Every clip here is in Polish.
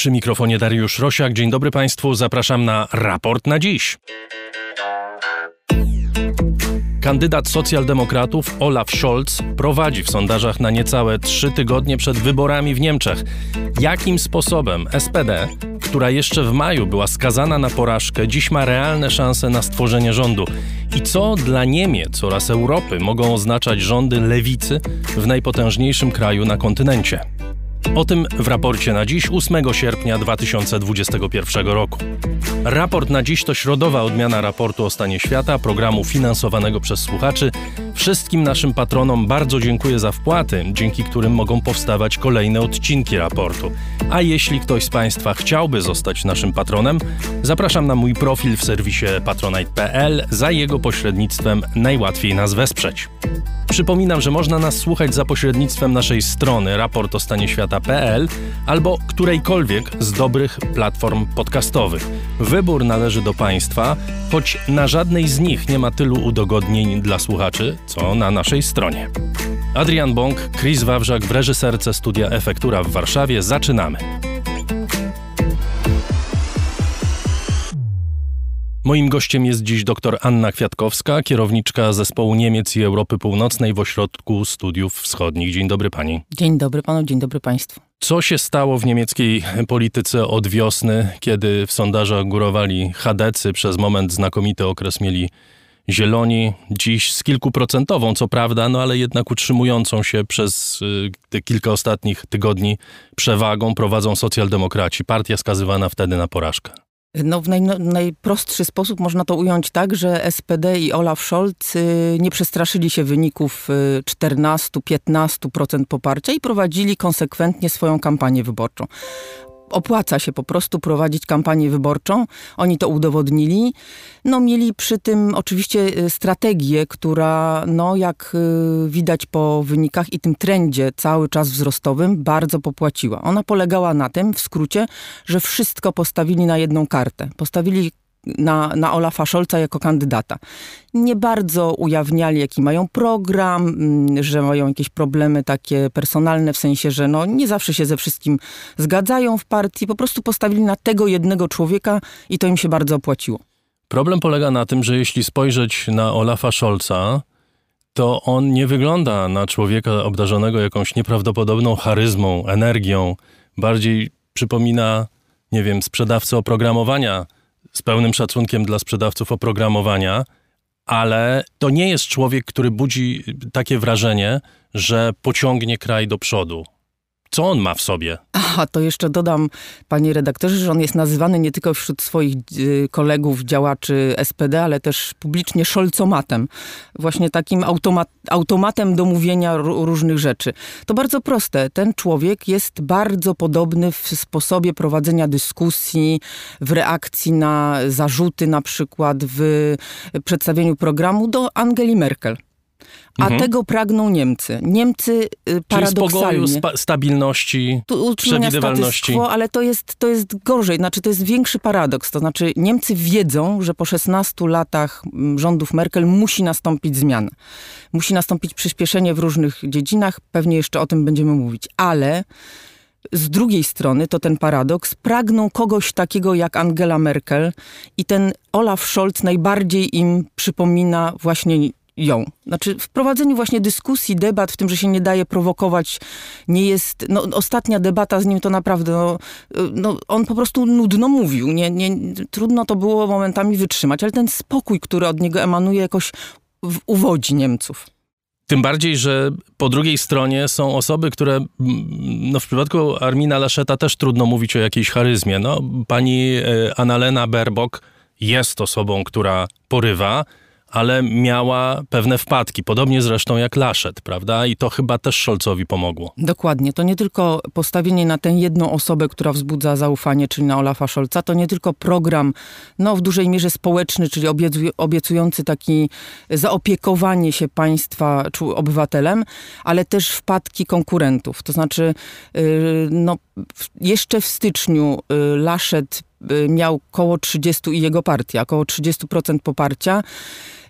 Przy mikrofonie Dariusz Rosiak. Dzień dobry Państwu. Zapraszam na raport na dziś. Kandydat socjaldemokratów Olaf Scholz prowadzi w sondażach na niecałe trzy tygodnie przed wyborami w Niemczech. Jakim sposobem SPD, która jeszcze w maju była skazana na porażkę, dziś ma realne szanse na stworzenie rządu? I co dla Niemiec oraz Europy mogą oznaczać rządy lewicy w najpotężniejszym kraju na kontynencie? O tym w raporcie na dziś, 8 sierpnia 2021 roku. Raport na dziś to środowa odmiana raportu o stanie świata, programu finansowanego przez słuchaczy. Wszystkim naszym patronom bardzo dziękuję za wpłaty, dzięki którym mogą powstawać kolejne odcinki raportu. A jeśli ktoś z Państwa chciałby zostać naszym patronem, zapraszam na mój profil w serwisie patronite.pl. Za jego pośrednictwem najłatwiej nas wesprzeć. Przypominam, że można nas słuchać za pośrednictwem naszej strony raportostanieświata.pl albo którejkolwiek z dobrych platform podcastowych. Wybór należy do Państwa, choć na żadnej z nich nie ma tylu udogodnień dla słuchaczy, co na naszej stronie. Adrian Bąk, Chris Wawrzak w reżyserce studia Efektura w Warszawie. Zaczynamy. Moim gościem jest dziś dr Anna Kwiatkowska, kierowniczka zespołu Niemiec i Europy Północnej w Ośrodku Studiów Wschodnich. Dzień dobry pani. Dzień dobry panu, dzień dobry państwu. Co się stało w niemieckiej polityce od wiosny, kiedy w sondażach górowali chadecy, przez moment znakomity okres mieli zieloni, dziś z kilkuprocentową, co prawda, no ale jednak utrzymującą się przez y, te kilka ostatnich tygodni przewagą prowadzą socjaldemokraci. Partia skazywana wtedy na porażkę. No, w naj, najprostszy sposób można to ująć tak, że SPD i Olaf Scholz y, nie przestraszyli się wyników 14-15% y, poparcia i prowadzili konsekwentnie swoją kampanię wyborczą opłaca się po prostu prowadzić kampanię wyborczą. Oni to udowodnili. No, mieli przy tym oczywiście y, strategię, która, no, jak y, widać po wynikach i tym trendzie cały czas wzrostowym, bardzo popłaciła. Ona polegała na tym, w skrócie, że wszystko postawili na jedną kartę. Postawili na, na Olafa Scholza jako kandydata. Nie bardzo ujawniali, jaki mają program, mm, że mają jakieś problemy takie personalne, w sensie, że no, nie zawsze się ze wszystkim zgadzają w partii. Po prostu postawili na tego jednego człowieka i to im się bardzo opłaciło. Problem polega na tym, że jeśli spojrzeć na Olafa Scholza, to on nie wygląda na człowieka obdarzonego jakąś nieprawdopodobną charyzmą, energią. Bardziej przypomina, nie wiem, sprzedawcę oprogramowania z pełnym szacunkiem dla sprzedawców oprogramowania, ale to nie jest człowiek, który budzi takie wrażenie, że pociągnie kraj do przodu. Co on ma w sobie? Aha, to jeszcze dodam, panie redaktorze, że on jest nazywany nie tylko wśród swoich y, kolegów, działaczy SPD, ale też publicznie szolcomatem. Właśnie takim automat, automatem do mówienia różnych rzeczy. To bardzo proste. Ten człowiek jest bardzo podobny w sposobie prowadzenia dyskusji, w reakcji na zarzuty na przykład, w przedstawieniu programu do Angeli Merkel. A mhm. tego pragną Niemcy. Niemcy y, paradoksalnie... Czyli spa stabilności, przewidywalności. Quo, ale to jest, to jest gorzej, znaczy to jest większy paradoks. To znaczy Niemcy wiedzą, że po 16 latach mm, rządów Merkel musi nastąpić zmiana. Musi nastąpić przyspieszenie w różnych dziedzinach, pewnie jeszcze o tym będziemy mówić, ale z drugiej strony, to ten paradoks, pragną kogoś takiego jak Angela Merkel i ten Olaf Scholz najbardziej im przypomina właśnie ją. Znaczy w prowadzeniu właśnie dyskusji, debat, w tym, że się nie daje prowokować, nie jest... No, ostatnia debata z nim to naprawdę... No, no, on po prostu nudno mówił. Nie, nie, trudno to było momentami wytrzymać, ale ten spokój, który od niego emanuje, jakoś uwodzi Niemców. Tym bardziej, że po drugiej stronie są osoby, które, no w przypadku Armina Laszeta też trudno mówić o jakiejś charyzmie. No, pani e, Annalena Baerbock jest osobą, która porywa, ale miała pewne wpadki, podobnie zresztą jak Laszet, prawda? I to chyba też Scholzowi pomogło. Dokładnie. To nie tylko postawienie na tę jedną osobę, która wzbudza zaufanie, czyli na Olafa Scholza, to nie tylko program, no w dużej mierze społeczny, czyli obiecujący taki zaopiekowanie się państwa czy obywatelem, ale też wpadki konkurentów. To znaczy, y, no jeszcze w styczniu y, Laszet y, miał koło 30 i jego partia, około 30% poparcia.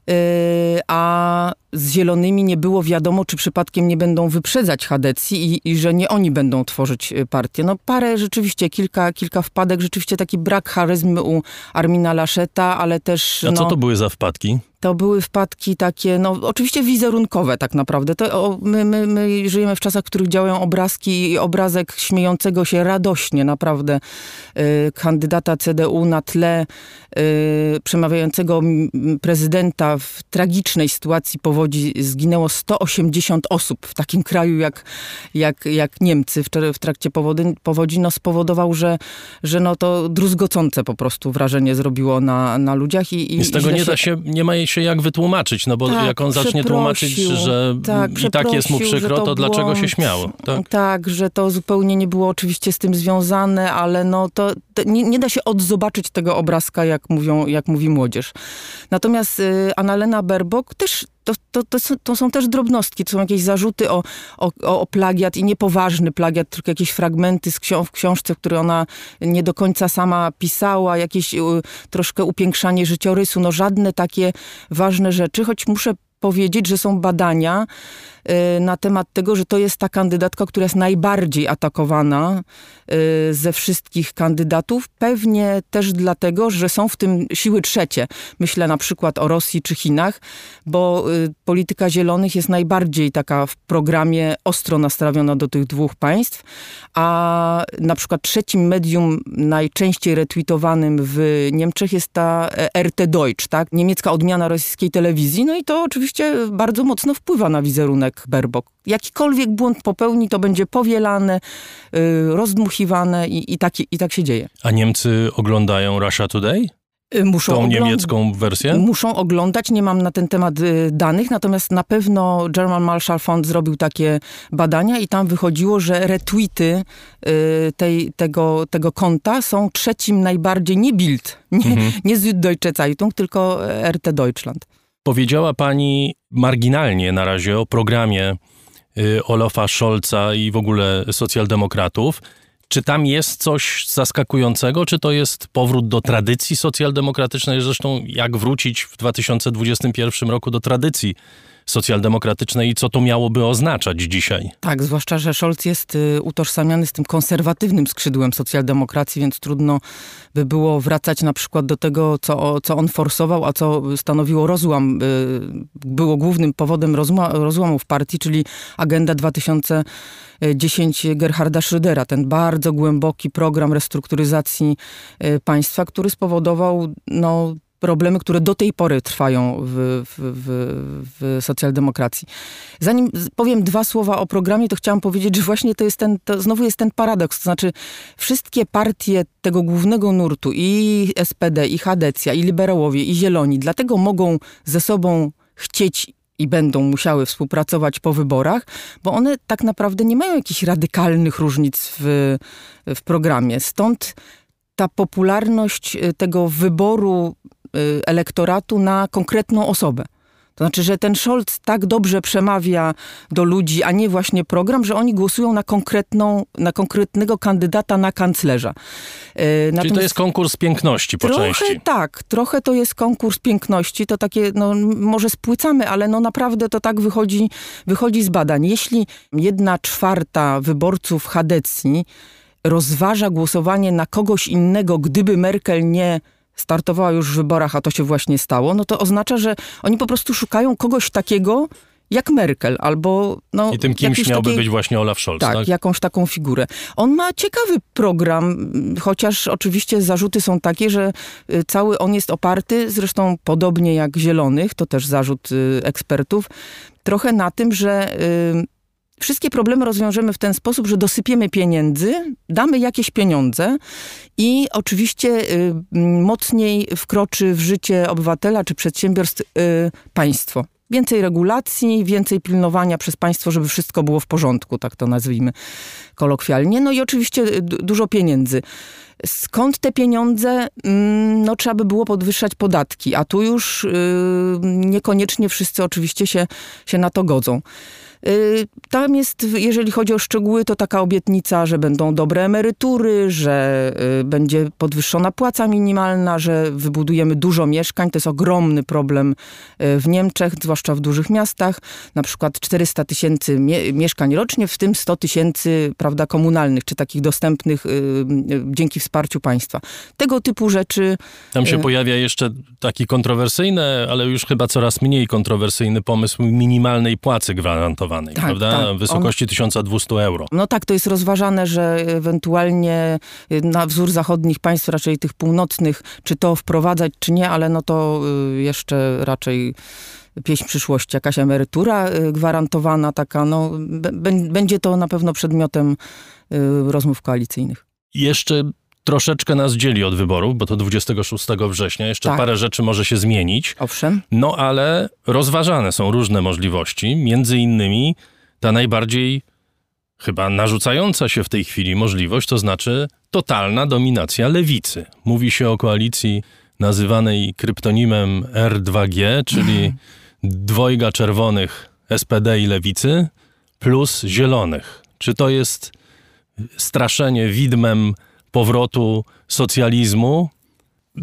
A z Zielonymi nie było wiadomo, czy przypadkiem nie będą wyprzedzać Hadecji i, i, że nie oni będą tworzyć partię. No parę rzeczywiście, kilka, kilka wpadek, rzeczywiście taki brak charyzmy u Armina Laszeta, ale też... A co no, to były za wpadki? to były wpadki takie, no oczywiście wizerunkowe tak naprawdę. To, o, my, my, my żyjemy w czasach, w których działają obrazki i obrazek śmiejącego się radośnie naprawdę y, kandydata CDU na tle y, przemawiającego prezydenta w tragicznej sytuacji powodzi zginęło 180 osób w takim kraju jak, jak, jak Niemcy w, trakcie powody, powodzi, no spowodował, że, że no to druzgocące po prostu wrażenie zrobiło na, na ludziach. I, i, I z tego nie da się, nie ma się jak wytłumaczyć, no bo tak, jak on zacznie tłumaczyć, że tak, i tak jest mu przykro, to, to dlaczego się śmiało? Tak? tak? że to zupełnie nie było oczywiście z tym związane, ale no to, to nie, nie, da się odzobaczyć tego obrazka, jak, mówią, jak mówi młodzież. Natomiast y, Annalena Berbok też to, to, to, są, to, są, też drobnostki, to są jakieś zarzuty o, o, o plagiat i niepoważny plagiat, tylko jakieś fragmenty z książ w książce, które ona nie do końca sama pisała, jakieś y, troszkę upiększanie życiorysu, no żadne takie ważne rzeczy, choć muszę powiedzieć, że są badania, na temat tego, że to jest ta kandydatka, która jest najbardziej atakowana y, ze wszystkich kandydatów. Pewnie też dlatego, że są w tym siły trzecie. Myślę na przykład o Rosji czy Chinach, bo y, polityka zielonych jest najbardziej taka w programie ostro nastawiona do tych dwóch państw, a na przykład trzecim medium najczęściej retweetowanym w Niemczech jest ta e, RT Deutsch, tak? niemiecka odmiana rosyjskiej telewizji. No i to oczywiście bardzo mocno wpływa na wizerunek Berbok. Jakikolwiek błąd popełni, to będzie powielane, yy, rozdmuchiwane i, i, tak, i tak się dzieje. A Niemcy oglądają Russia Today? Y, muszą Tą niemiecką wersję? Muszą oglądać, nie mam na ten temat y, danych, natomiast na pewno German Marshall Fund zrobił takie badania i tam wychodziło, że retweety y, tej, tego, tego konta są trzecim najbardziej, nie Bild, nie, mhm. nie Süddeutsche Zeitung, tylko RT Deutschland. Powiedziała pani marginalnie na razie o programie y, Olafa Scholza i w ogóle socjaldemokratów. Czy tam jest coś zaskakującego, czy to jest powrót do tradycji socjaldemokratycznej? Zresztą jak wrócić w 2021 roku do tradycji socjaldemokratycznej i co to miałoby oznaczać dzisiaj. Tak, zwłaszcza, że Scholz jest y, utożsamiany z tym konserwatywnym skrzydłem socjaldemokracji, więc trudno by było wracać na przykład do tego, co, co on forsował, a co stanowiło rozłam, y, było głównym powodem rozłamu w partii, czyli agenda 2010 Gerharda Schrödera, ten bardzo głęboki program restrukturyzacji y, państwa, który spowodował no, problemy, które do tej pory trwają w, w, w, w, socjaldemokracji. Zanim powiem dwa słowa o programie, to chciałam powiedzieć, że właśnie to jest ten, to znowu jest ten paradoks, to znaczy wszystkie partie tego głównego nurtu i SPD, i Hadecja, i liberałowie, i zieloni, dlatego mogą ze sobą chcieć i będą musiały współpracować po wyborach, bo one tak naprawdę nie mają jakichś radykalnych różnic w, w programie. Stąd ta popularność tego wyboru Y, elektoratu na konkretną osobę. To znaczy, że ten Scholz tak dobrze przemawia do ludzi, a nie właśnie program, że oni głosują na konkretną, na konkretnego kandydata na kanclerza. Natomiast Czyli to jest konkurs piękności po trochę części. tak, trochę to jest konkurs piękności, to takie, no może spłycamy, ale no naprawdę to tak wychodzi, wychodzi z badań. Jeśli jedna czwarta wyborców Hadecji rozważa głosowanie na kogoś innego, gdyby Merkel nie startowała już w wyborach, a to się właśnie stało, no to oznacza, że oni po prostu szukają kogoś takiego, jak Merkel, albo... No, I tym kimś miałby takiej, być właśnie Olaf Scholz, tak, tak? jakąś taką figurę. On ma ciekawy program, chociaż oczywiście zarzuty są takie, że y, cały on jest oparty, zresztą podobnie jak Zielonych, to też zarzut y, ekspertów, trochę na tym, że wszystkie problemy rozwiążemy w ten sposób, że dosypiemy pieniędzy, damy jakieś pieniądze i oczywiście y, mocniej wkroczy w życie obywatela czy przedsiębiorstw y, państwo. Więcej regulacji, więcej pilnowania przez państwo, żeby wszystko było w porządku, tak to nazwijmy kolokwialnie. No i oczywiście y, dużo pieniędzy. Skąd te pieniądze? Mm, no trzeba by było podwyższać podatki, a tu już yy, niekoniecznie wszyscy oczywiście się, się na to godzą. Y, tam jest, jeżeli chodzi o szczegóły, to taka obietnica, że będą dobre emerytury, że y, będzie podwyższona płaca minimalna, że wybudujemy dużo mieszkań. To jest ogromny problem y, w Niemczech, zwłaszcza w dużych miastach. Na przykład 400 tysięcy mie mieszkań rocznie, w tym 100 tysięcy prawda, komunalnych, czy takich dostępnych dzięki wsparciu państwa. Tego typu rzeczy. Tam się pojawia jeszcze taki kontrowersyjny, ale już chyba coraz mniej kontrowersyjny pomysł minimalnej płacy gwarantowanej tak, prawda? Tak. W wysokości On... 1200 euro. No tak, to jest rozważane, że ewentualnie y, na wzór zachodnich państw, raczej tych północnych, czy to wprowadzać, czy nie, ale no to y, jeszcze raczej pieśń przyszłości, jakaś emerytura gwarantowana taka, no będzie to na pewno przedmiotem rozmów koalicyjnych. Jeszcze troszeczkę nas dzieli od wyborów, bo to 26 września, jeszcze tak. parę rzeczy może się zmienić. Owszem. No ale rozważane są różne możliwości, między innymi ta najbardziej chyba narzucająca się w tej chwili możliwość, to znaczy totalna dominacja lewicy. Mówi się o koalicji nazywanej kryptonimem R2G, czyli dwojga czerwonych SPD i lewicy plus zielonych. Czy to jest straszenie widmem powrotu socjalizmu.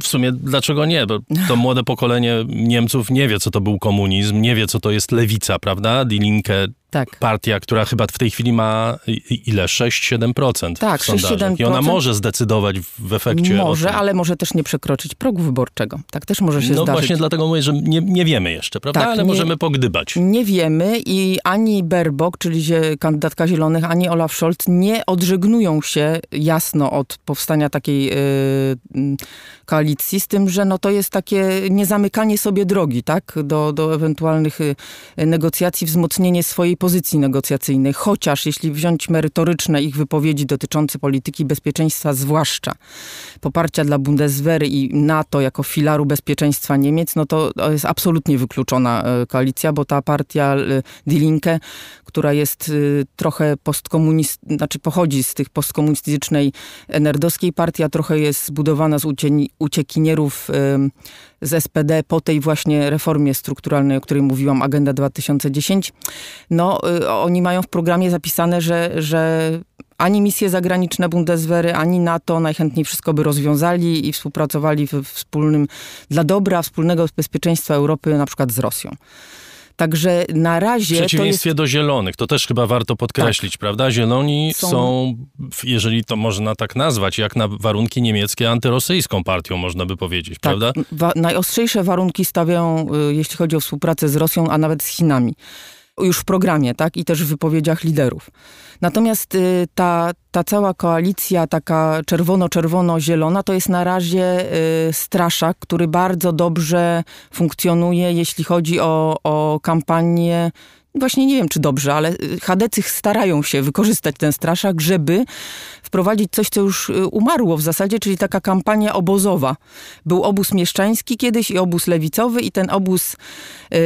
W sumie dlaczego nie? Bo to młode pokolenie Niemców nie wie, co to był komunizm, nie wie, co to jest lewica, prawda? Die Linke tak. Partia, która chyba w tej chwili ma ile? 6-7% tak, w sondażach. 6-7%. I ona może zdecydować w efekcie. Może, ale może też nie przekroczyć progu wyborczego. Tak też może się no zdarzyć. No właśnie dlatego mówię, że nie, nie wiemy jeszcze, prawda? Tak, ale nie, możemy pogdybać. Nie wiemy i ani Berbok, czyli kandydatka Zielonych, ani Olaf Scholz nie odżegnują się jasno od powstania takiej yy, koalicji, z tym, że no to jest takie niezamykanie sobie drogi, tak? Do, do ewentualnych y, negocjacji, wzmocnienie swojej pozycji negocjacyjnej, chociaż jeśli wziąć merytoryczne ich wypowiedzi dotyczące polityki bezpieczeństwa, zwłaszcza poparcia dla Bundeswehry i NATO jako filaru bezpieczeństwa Niemiec, no to, jest absolutnie wykluczona e, koalicja, bo ta partia e, Die Linke, która jest e, trochę postkomunist, znaczy pochodzi z tych postkomunistycznej nerdowskiej partii, a trochę jest zbudowana z uciekinierów z SPD po tej właśnie reformie strukturalnej, o której mówiłam, Agenda 2010, no y, oni mają w programie zapisane, że, że ani misje zagraniczne Bundeswehry, ani NATO najchętniej wszystko by rozwiązali i współpracowali w wspólnym, dla dobra wspólnego bezpieczeństwa Europy, na przykład z Rosją. Także na razie. W przeciwieństwie jest... do zielonych, to też chyba warto podkreślić, tak. prawda? Zieloni są... są... jeżeli to można tak nazwać, jak na warunki niemieckie, antyrosyjską partią, można by powiedzieć, tak. prawda? Wa najostrzejsze warunki stawiają, y, jeśli chodzi o współpracę z Rosją, a nawet z Chinami już w programie, tak, i też w wypowiedziach liderów. Natomiast y, ta, ta cała koalicja taka czerwono-czerwono-zielona to jest na razie y, straszak, który bardzo dobrze funkcjonuje, jeśli chodzi o, o kampanię właśnie nie wiem, czy dobrze, ale y, chadecy starają się wykorzystać ten straszak, żeby wprowadzić coś, co już y, umarło w zasadzie, czyli taka kampania obozowa. Był obóz mieszczański kiedyś i obóz lewicowy i ten obóz yy,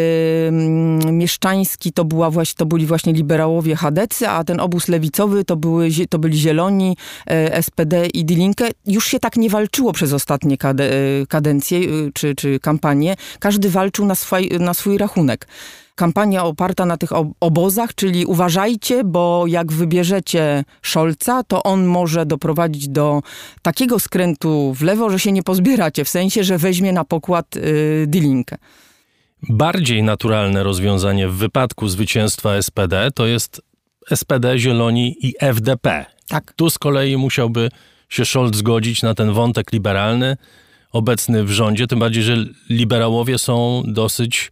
mieszczański to, była właśnie, to byli właśnie liberałowie chadecy, a ten obóz lewicowy to, były, to byli zieloni, yy, SPD i Die Linke. Już się tak nie walczyło przez ostatnie kade, yy, kadencje y, czy, czy kampanie. Każdy walczył na swój, na swój rachunek kampania oparta na tych obozach, czyli uważajcie, bo jak wybierzecie Scholza, to on może doprowadzić do takiego skrętu w lewo, że się nie pozbieracie, w sensie, że weźmie na pokład yy, Dilinkę. Bardziej naturalne rozwiązanie w wypadku zwycięstwa SPD to jest SPD, Zieloni i FDP. Tak. Tu z kolei musiałby się Scholz zgodzić na ten wątek liberalny obecny w rządzie, tym bardziej, że liberałowie są dosyć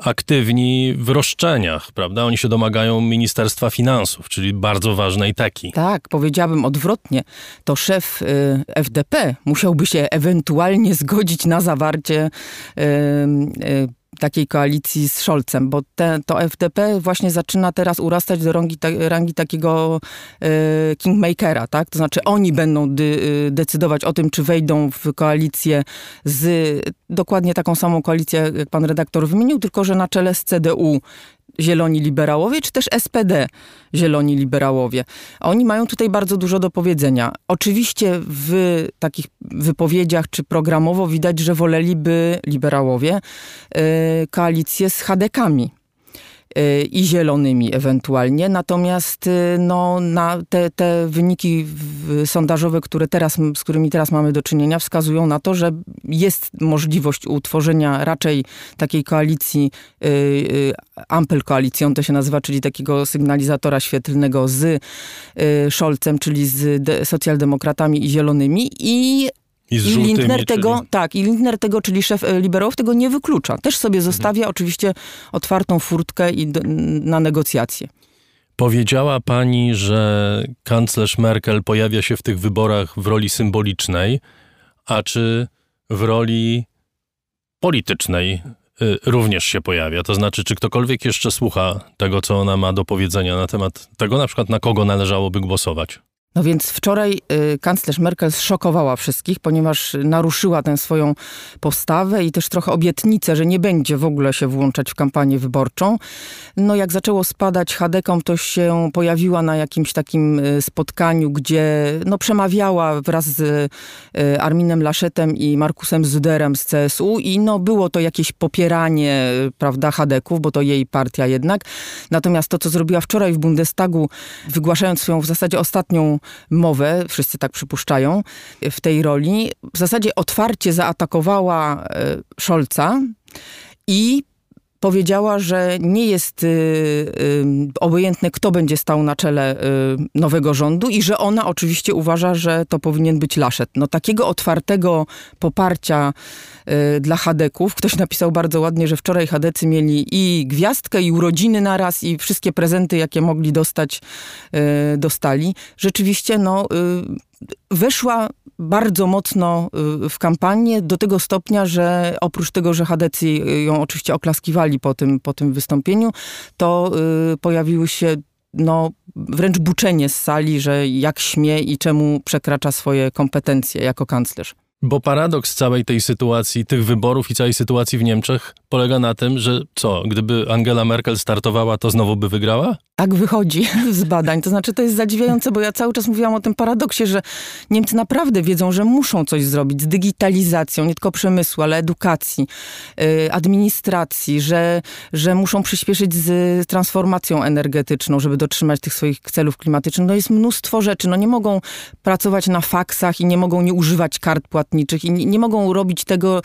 aktywni w roszczeniach, prawda? Oni się domagają Ministerstwa Finansów, czyli bardzo ważnej teki. Tak, powiedziałabym odwrotnie. To szef y, FDP musiałby się ewentualnie zgodzić na zawarcie y, takiej koalicji z Scholzem, bo te, to FDP właśnie zaczyna teraz urastać do rangi, ta, rangi takiego e, kingmakera, tak? To znaczy oni będą dy, e, decydować o tym, czy wejdą w koalicję z dokładnie taką samą koalicję, jak pan redaktor wymienił, tylko że na czele z CDU zieloni liberałowie, czy też SPD zieloni liberałowie. Oni mają tutaj bardzo dużo do powiedzenia. Oczywiście w takich wypowiedziach czy programowo widać, że woleliby liberałowie yy, koalicję z Hadekami i zielonymi ewentualnie. Natomiast no, na te, te wyniki sondażowe, które teraz, z którymi teraz mamy do czynienia, wskazują na to, że jest możliwość utworzenia raczej takiej koalicji, Ampel koalicją to się nazywa, czyli takiego sygnalizatora świetlnego z Scholzem, czyli z socjaldemokratami i zielonymi i i, z I Lindner tego, czyli... tak, i Lindner tego, czyli szef e, liberałów, tego nie wyklucza. Też sobie mhm. zostawia mhm. oczywiście otwartą furtkę i do, na negocjacje. Powiedziała pani, że kanclerz Merkel pojawia się w tych wyborach w roli symbolicznej, a czy w roli politycznej y, również się pojawia? To znaczy, czy ktokolwiek jeszcze słucha tego, co ona ma do powiedzenia na temat tego, na przykład na kogo należałoby głosować? No więc wczoraj y, kanclerz Merkel zszokowała wszystkich, ponieważ naruszyła tę swoją postawę i też trochę obietnicę, że nie będzie w ogóle się włączać w kampanię wyborczą. No jak zaczęło spadać Hadekom, to się pojawiła na jakimś takim y, spotkaniu, gdzie no przemawiała wraz z y, Arminem Laszetem i Markusem Zuderem z CSU i no było to jakieś popieranie, prawda, Hadeków, bo to jej partia jednak. Natomiast to, co zrobiła wczoraj w Bundestagu, wygłaszając swoją w zasadzie ostatnią mowę, wszyscy tak przypuszczają, w tej roli. W zasadzie otwarcie zaatakowała e, Scholza i powiedziała, że nie jest y, y, obojętne, kto będzie stał na czele y, nowego rządu i że ona oczywiście uważa, że to powinien być Laszet. No takiego otwartego poparcia dla Hadeków, ktoś napisał bardzo ładnie, że wczoraj Hadecy mieli i gwiazdkę, i urodziny naraz, i wszystkie prezenty, jakie mogli dostać, dostali. Rzeczywiście, no weszła bardzo mocno y, w kampanię do tego stopnia, że oprócz tego, że Hadecy ją oczywiście oklaskiwali po tym, po tym wystąpieniu, to y, pojawiły się no, wręcz buczenie z sali, że jak śmie i czemu przekracza swoje kompetencje jako kanclerz. Bo paradoks całej tej sytuacji, tych wyborów i całej sytuacji w Niemczech polega na tym, że co, gdyby Angela Merkel startowała, to znowu by wygrała? Tak wychodzi z badań. To znaczy, to jest zadziwiające, bo ja cały czas mówiłam o tym paradoksie, że Niemcy naprawdę wiedzą, że muszą coś zrobić z digitalizacją, nie tylko przemysłu, ale edukacji, yy, administracji, że, że muszą przyspieszyć z transformacją energetyczną, żeby dotrzymać tych swoich celów klimatycznych. No jest mnóstwo rzeczy. No nie mogą pracować na faksach i nie mogą nie używać kart płatniczych i nie, nie mogą robić tego,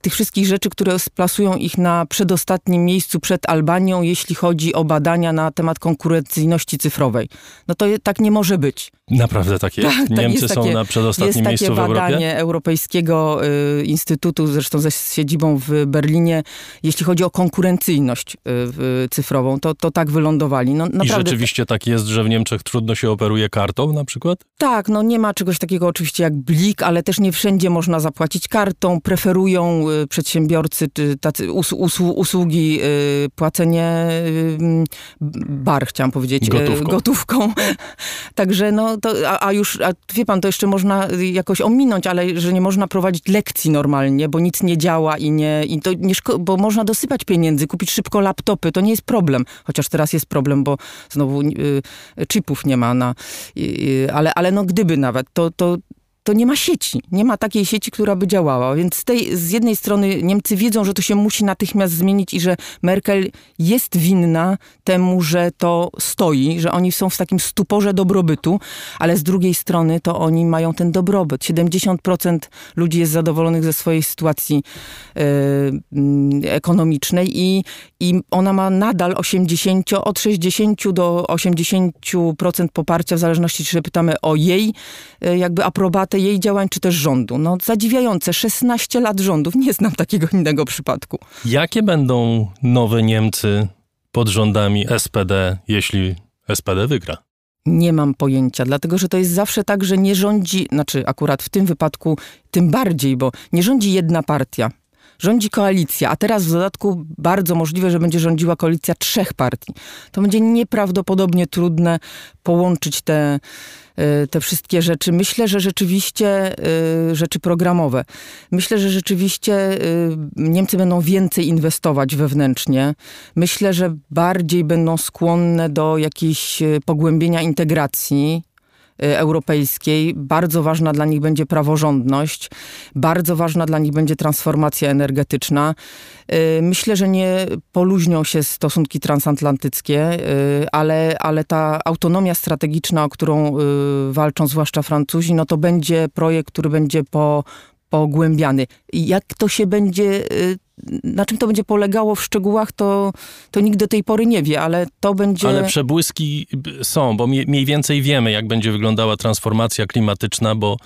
tych wszystkich rzeczy, które splasują ich na przedostatnim miejscu przed Albanią, jeśli chodzi o badania na temat konkurencyjności cyfrowej. No to tak nie może być. Naprawdę tak jest? Tak, tak Niemcy jest są takie, na przedostatnim miejscu w Europie? Jest takie badanie Europejskiego y, Instytutu, zresztą ze siedzibą w Berlinie, jeśli chodzi o konkurencyjność y, cyfrową, to, to tak wylądowali. No, naprawdę... I rzeczywiście tak jest, że w Niemczech trudno się operuje kartą na przykład? Tak, no nie ma czegoś takiego oczywiście jak blik, ale też nie wszędzie można zapłacić kartą. Preferują y, przedsiębiorcy czy tacy us, us, usługi, y, płacenie y, bar, chciałam powiedzieć, gotówką. gotówką. Także no, to, a, a, już, a wie pan, to jeszcze można jakoś ominąć, ale że nie można prowadzić lekcji normalnie, bo nic nie działa i nie, i to nie bo można dosypać pieniędzy, kupić szybko laptopy, to nie jest problem. Chociaż teraz jest problem, bo znowu y, chipów nie ma na, y, ale, ale no gdyby nawet, to, to to nie ma sieci. Nie ma takiej sieci, która by działała. Więc z, tej, z jednej strony Niemcy wiedzą, że to się musi natychmiast zmienić i że Merkel jest winna temu, że to stoi, że oni są w takim stuporze dobrobytu, ale z drugiej strony to oni mają ten dobrobyt. 70% ludzi jest zadowolonych ze swojej sytuacji yy, ekonomicznej i, i ona ma nadal 80, od 60 do 80% poparcia, w zależności czy pytamy o jej yy, jakby aprobatę jej działań, czy też rządu. No zadziwiające, 16 lat rządów, nie znam takiego innego przypadku. Jakie będą nowe Niemcy pod rządami SPD, jeśli SPD wygra? Nie mam pojęcia, dlatego że to jest zawsze tak, że nie rządzi, znaczy akurat w tym wypadku tym bardziej, bo nie rządzi jedna partia. Rządzi koalicja, a teraz w dodatku bardzo możliwe, że będzie rządziła koalicja trzech partii. To będzie nieprawdopodobnie trudne połączyć te, Y, te wszystkie rzeczy. Myślę, że rzeczywiście y, rzeczy programowe. Myślę, że rzeczywiście y, Niemcy będą więcej inwestować wewnętrznie. Myślę, że bardziej będą skłonne do jakiejś pogłębienia integracji europejskiej. Bardzo ważna dla nich będzie praworządność, bardzo ważna dla nich będzie transformacja energetyczna. Myślę, że nie poluźnią się stosunki transatlantyckie, ale, ale ta autonomia strategiczna, o którą walczą zwłaszcza Francuzi, no to będzie projekt, który będzie po, pogłębiany. Jak to się będzie, y, na czym to będzie polegało w szczegółach, to, to nikt do tej pory nie wie, ale to będzie... Ale przebłyski są, bo mniej więcej wiemy, jak będzie wyglądała transformacja klimatyczna, bo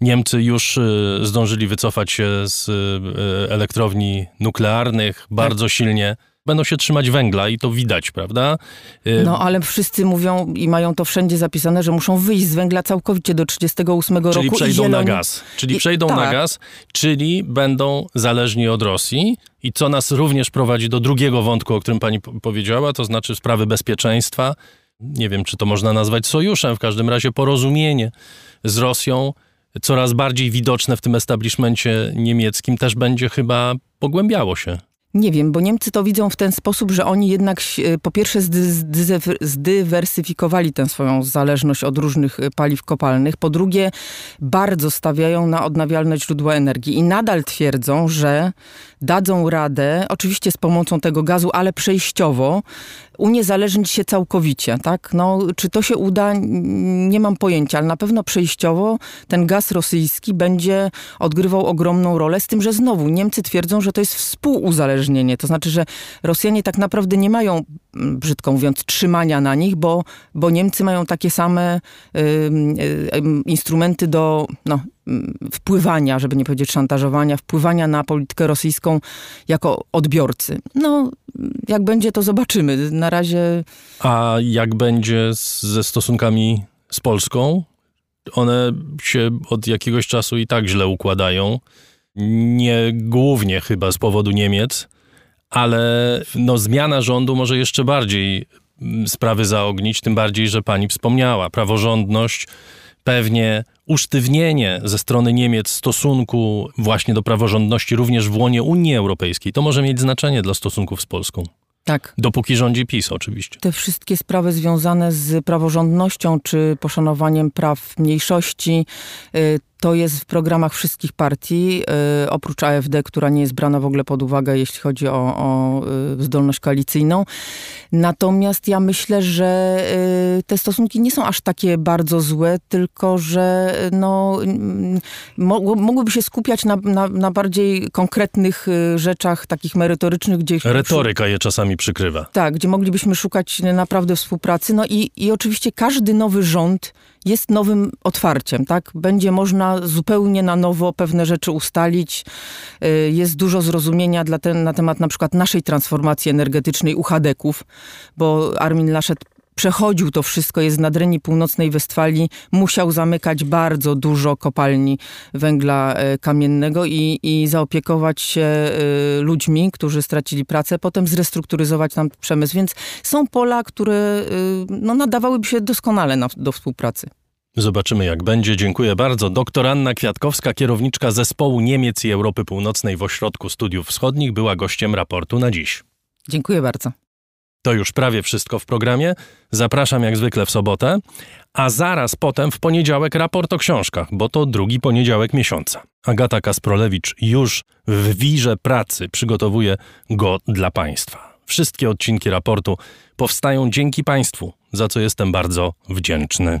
Niemcy już y, zdążyli wycofać się z y, elektrowni nuklearnych bardzo tak. silnie będą się trzymać węgla i to widać, prawda? Y, no, ale wszyscy mówią i mają to wszędzie zapisane, że muszą wyjść z węgla całkowicie do 38 czyli roku. Czyli przejdą na gaz. Czyli I, przejdą tak. na gaz, czyli będą zależni od Rosji. I co nas również prowadzi do drugiego wątku, o którym pani powiedziała, to znaczy sprawy bezpieczeństwa. Nie wiem, czy to można nazwać sojuszem, w każdym razie porozumienie z Rosją coraz bardziej widoczne w tym establishmencie niemieckim też będzie chyba pogłębiało się. Nie wiem, bo Niemcy to widzą w ten sposób, że oni jednak e, po pierwsze zdywersyfikowali tę swoją zależność od różnych e, paliw kopalnych, po drugie bardzo stawiają na odnawialne źródła energii i nadal twierdzą, że dadzą radę, oczywiście z pomocą tego gazu, ale przejściowo, uniezależnić się całkowicie, tak? No, czy to się uda, nie mam pojęcia, ale na pewno przejściowo ten gaz rosyjski będzie odgrywał ogromną rolę, z tym, że znowu Niemcy twierdzą, że to jest współuzależnienie, to znaczy, że Rosjanie tak naprawdę nie mają, brzydko mówiąc, trzymania na nich, bo, bo Niemcy mają takie same y, y, instrumenty do, no, wpływania, żeby nie powiedzieć szantażowania, wpływania na politykę rosyjską jako odbiorcy. No, jak będzie, to zobaczymy. Na razie. A jak będzie ze stosunkami z Polską? One się od jakiegoś czasu i tak źle układają. Nie głównie chyba z powodu Niemiec, ale no, zmiana rządu może jeszcze bardziej sprawy zaognić, tym bardziej, że pani wspomniała, praworządność pewnie usztywnienie ze strony Niemiec stosunku właśnie do praworządności również w łonie Unii Europejskiej, to może mieć znaczenie dla stosunków z Polską. Tak. Dopóki rządzi PiS, oczywiście. Te wszystkie sprawy związane z praworządnością czy poszanowaniem praw mniejszości, y, to jest w programach wszystkich partii, y, oprócz AfD, która nie jest brana w ogóle pod uwagę, jeśli chodzi o, o y, zdolność koalicyjną. Natomiast ja myślę, że y, te stosunki nie są aż takie bardzo złe, tylko że no, mogłyby się skupiać na, na, na bardziej konkretnych rzeczach, takich merytorycznych, gdzie... Retoryka je czasami przykrywa. Tak, gdzie moglibyśmy szukać naprawdę współpracy. No i, i oczywiście każdy nowy rząd jest nowym otwarciem, tak? Będzie można zupełnie na nowo pewne rzeczy ustalić. Y, jest dużo zrozumienia dla ten, na temat na przykład naszej transformacji energetycznej u Hadeków, bo Armin Laschet przechodził to wszystko, jest w nadrenii północnej Westfalii, musiał zamykać bardzo dużo kopalni węgla e, kamiennego i, i zaopiekować się e, ludźmi, którzy stracili pracę, potem zrestrukturyzować tam przemysł. Więc są pola, które e, no, nadawałyby się doskonale na, do współpracy. Zobaczymy jak będzie. Dziękuję bardzo. Doktor Anna Kwiatkowska, kierowniczka zespołu Niemiec i Europy Północnej w Ośrodku Studiów Wschodnich, była gościem raportu na dziś. Dziękuję bardzo. To już prawie wszystko w programie. Zapraszam jak zwykle w sobotę, a zaraz potem w poniedziałek raport o książkach, bo to drugi poniedziałek miesiąca. Agata Kasprolewicz już w wirze pracy przygotowuje go dla Państwa. Wszystkie odcinki raportu powstają dzięki Państwu, za co jestem bardzo wdzięczny.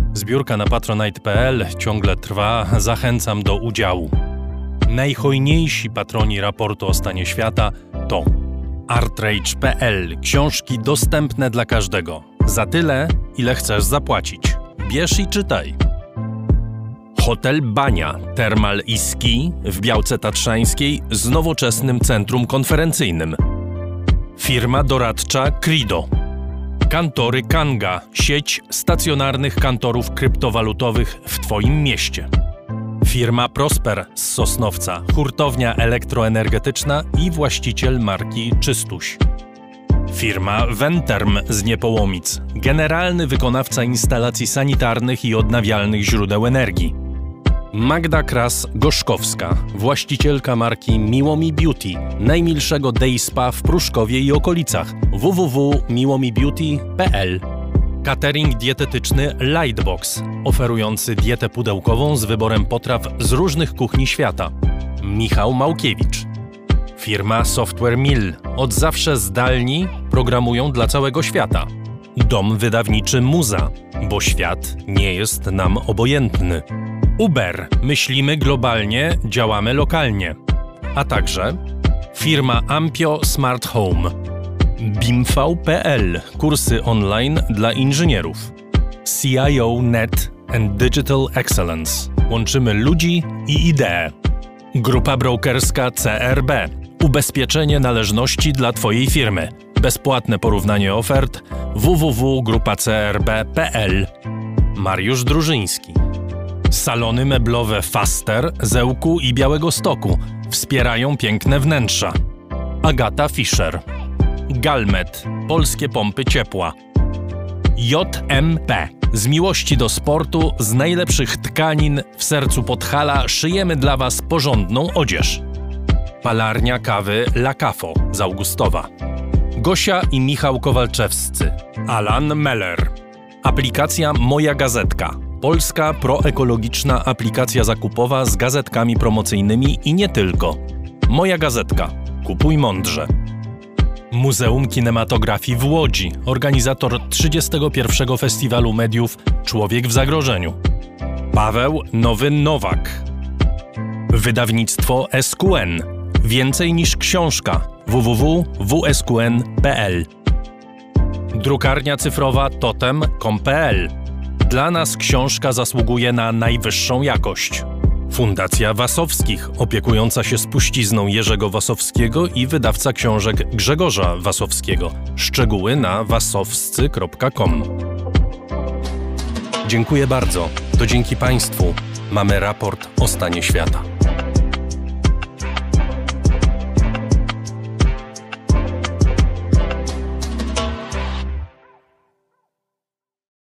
Zbiórka na patronite.pl ciągle trwa, zachęcam do udziału. Najhojniejsi patroni raportu o stanie świata to artrage.pl książki dostępne dla każdego. Za tyle, ile chcesz zapłacić. Bierz i czytaj. Hotel Bania, Termal i Ski w Białce Tatrzańskiej z nowoczesnym centrum konferencyjnym. Firma doradcza Crido. Kantory Kanga, sieć stacjonarnych kantorów kryptowalutowych w Twoim mieście. Firma Prosper z Sosnowca, hurtownia elektroenergetyczna i właściciel marki Czystuś. Firma Venterm z Niepołomic, generalny wykonawca instalacji sanitarnych i odnawialnych źródeł energii. Magda Kras-Gorzkowska, właścicielka marki Miłomi Beauty, najmilszego day spa w Pruszkowie i okolicach www.miłomibeauty.pl Catering dietetyczny Lightbox, oferujący dietę pudełkową z wyborem potraw z różnych kuchni świata. Michał Małkiewicz. Firma Software Mill. Od zawsze zdalni programują dla całego świata. Dom wydawniczy Muza, bo świat nie jest nam obojętny. Uber. Myślimy globalnie, działamy lokalnie. A także firma Ampio Smart Home. BIMV.pl. Kursy online dla inżynierów. CIO Net and Digital Excellence. Łączymy ludzi i idee. Grupa brokerska CRB. Ubezpieczenie należności dla Twojej firmy. Bezpłatne porównanie ofert www.grupacrb.pl. Mariusz Drużyński. Salony meblowe Faster, Zełku i Białego Stoku wspierają piękne wnętrza. Agata Fischer. Galmet. Polskie pompy ciepła. JMP. Z miłości do sportu, z najlepszych tkanin w sercu Podhala szyjemy dla Was porządną odzież. Palarnia kawy La Cafo z Augustowa. Gosia i Michał Kowalczewscy. Alan Meller. Aplikacja Moja Gazetka. Polska proekologiczna aplikacja zakupowa z gazetkami promocyjnymi i nie tylko. Moja Gazetka. Kupuj mądrze. Muzeum Kinematografii w Łodzi, organizator 31. Festiwalu Mediów Człowiek w Zagrożeniu. Paweł Nowy Nowak. Wydawnictwo SQN. Więcej niż książka. www.wsqn.pl Drukarnia cyfrowa totem.com.pl Dla nas książka zasługuje na najwyższą jakość. Fundacja Wasowskich, opiekująca się spuścizną Jerzego Wasowskiego i wydawca książek Grzegorza Wasowskiego. Szczegóły na wasowscy.com. Dziękuję bardzo. To dzięki Państwu mamy raport o stanie świata.